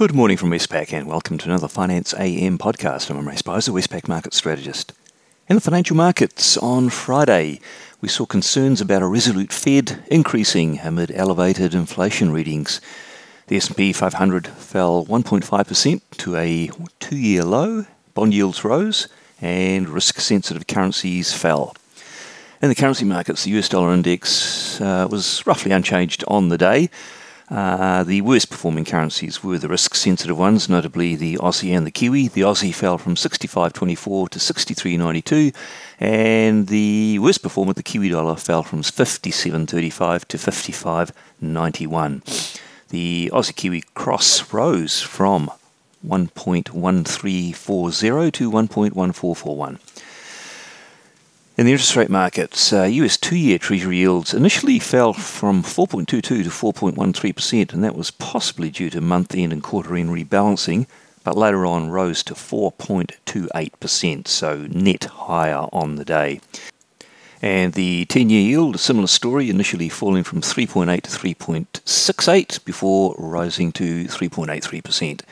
Good morning from Westpac and welcome to another Finance AM podcast. I'm Imre Speizer, Westpac Market Strategist. In the financial markets on Friday, we saw concerns about a resolute Fed increasing amid elevated inflation readings. The S&P 500 fell 1.5% to a two-year low, bond yields rose, and risk-sensitive currencies fell. In the currency markets, the US dollar index uh, was roughly unchanged on the day, uh, the worst performing currencies were the risk sensitive ones, notably the Aussie and the Kiwi. The Aussie fell from 65.24 to 63.92, and the worst performer, the Kiwi dollar, fell from 57.35 to 55.91. The Aussie Kiwi cross rose from 1.1340 to 1.1441. In the interest rate markets, uh, US two year Treasury yields initially fell from 4.22 to 4.13%, and that was possibly due to month end and quarter end rebalancing, but later on rose to 4.28%, so net higher on the day. And the 10 year yield, a similar story, initially falling from 3.8 to 3.68 before rising to 3.83%.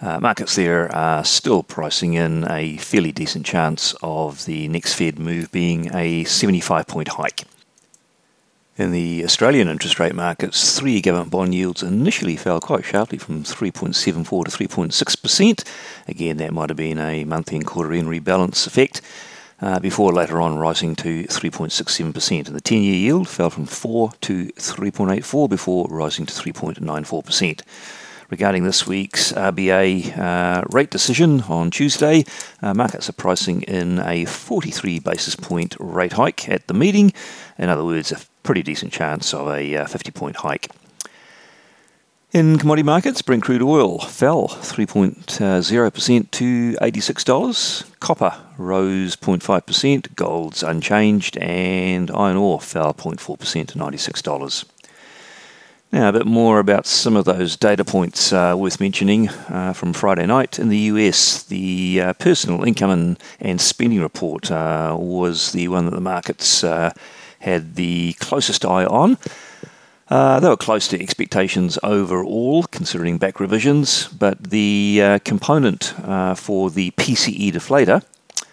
Uh, markets there are still pricing in a fairly decent chance of the next Fed move being a 75 point hike. In the Australian interest rate markets, three government bond yields initially fell quite sharply from 3.74 to 3.6%. Again, that might have been a month end quarter end rebalance effect. Uh, before later on rising to 3.67%. And the 10 year yield fell from 4 to 3.84 before rising to 3.94% regarding this week's RBA uh, rate decision on Tuesday. Uh, markets are pricing in a 43 basis point rate hike at the meeting. In other words, a pretty decent chance of a uh, 50 point hike. In commodity markets, Brent crude oil fell 3.0% to $86. Copper rose 0.5%, gold's unchanged, and iron ore fell 0.4% to $96. Now, a bit more about some of those data points uh, worth mentioning uh, from Friday night. In the US, the uh, personal income and, and spending report uh, was the one that the markets uh, had the closest eye on. Uh, they were close to expectations overall, considering back revisions, but the component for the PCE deflator,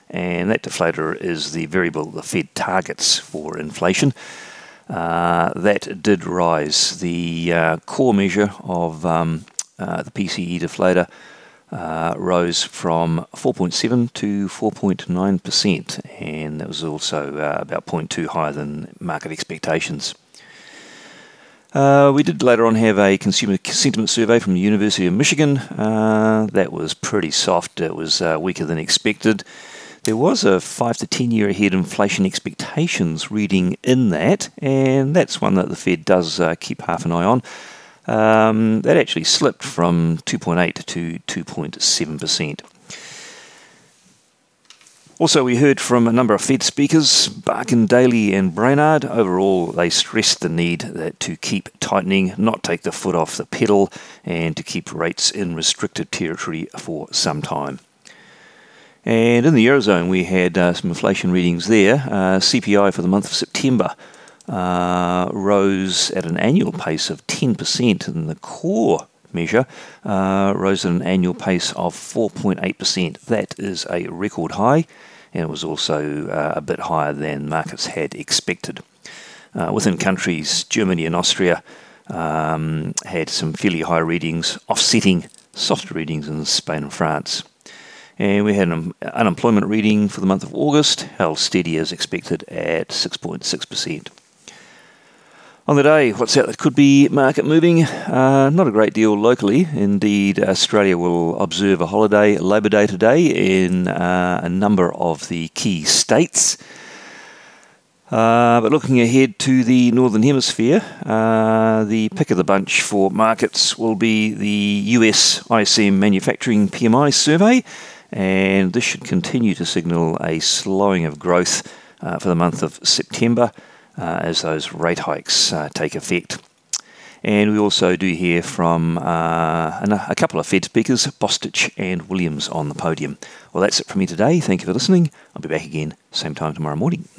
and that deflator is the variable the Fed targets for inflation, uh, that did rise. The uh, core measure of um, uh, the PCE deflator uh, rose from 4.7 to 4.9%, and that was also uh, about 0.2 higher than market expectations. Uh, we did later on have a consumer sentiment survey from the University of Michigan. that was pretty soft. It was weaker than expected. There was a five to ten year ahead inflation expectations reading in that, and that's one that the Fed does uh, keep half an eye on. Um, that actually slipped from 2.8 to 2.7%. Also, we heard from a number of Fed speakers, Barkin, Daly, and Brainard. Overall, they stressed the need that to keep tightening, not take the foot off the pedal, and to keep rates in restrictive territory for some time. And in the Eurozone, we had uh, some inflation readings there. Uh, CPI for the month of September uh, rose at an annual pace of 10%, and the core measure uh, rose at an annual pace of 4.8%. That is a record high, and it was also uh, a bit higher than markets had expected. Uh, within countries, Germany and Austria um, had some fairly high readings, offsetting softer readings in Spain and France. And we had an unemployment reading for the month of August, held steady as expected at 6.6%. On the day, what's out that could be market moving? Uh, not a great deal locally. Indeed, Australia will observe a holiday, Labor Day today, in uh, a number of the key states. Uh, but looking ahead to the Northern Hemisphere, uh, the pick of the bunch for markets will be the US ISM Manufacturing PMI survey and this should continue to signal a slowing of growth uh, for the month of September uh, as those rate hikes uh, take effect. And we also do hear from uh, a couple of Fed speakers, Bostic and Williams, on the podium. Well, that's it from me today. Thank you for listening. I'll be back again same time tomorrow morning.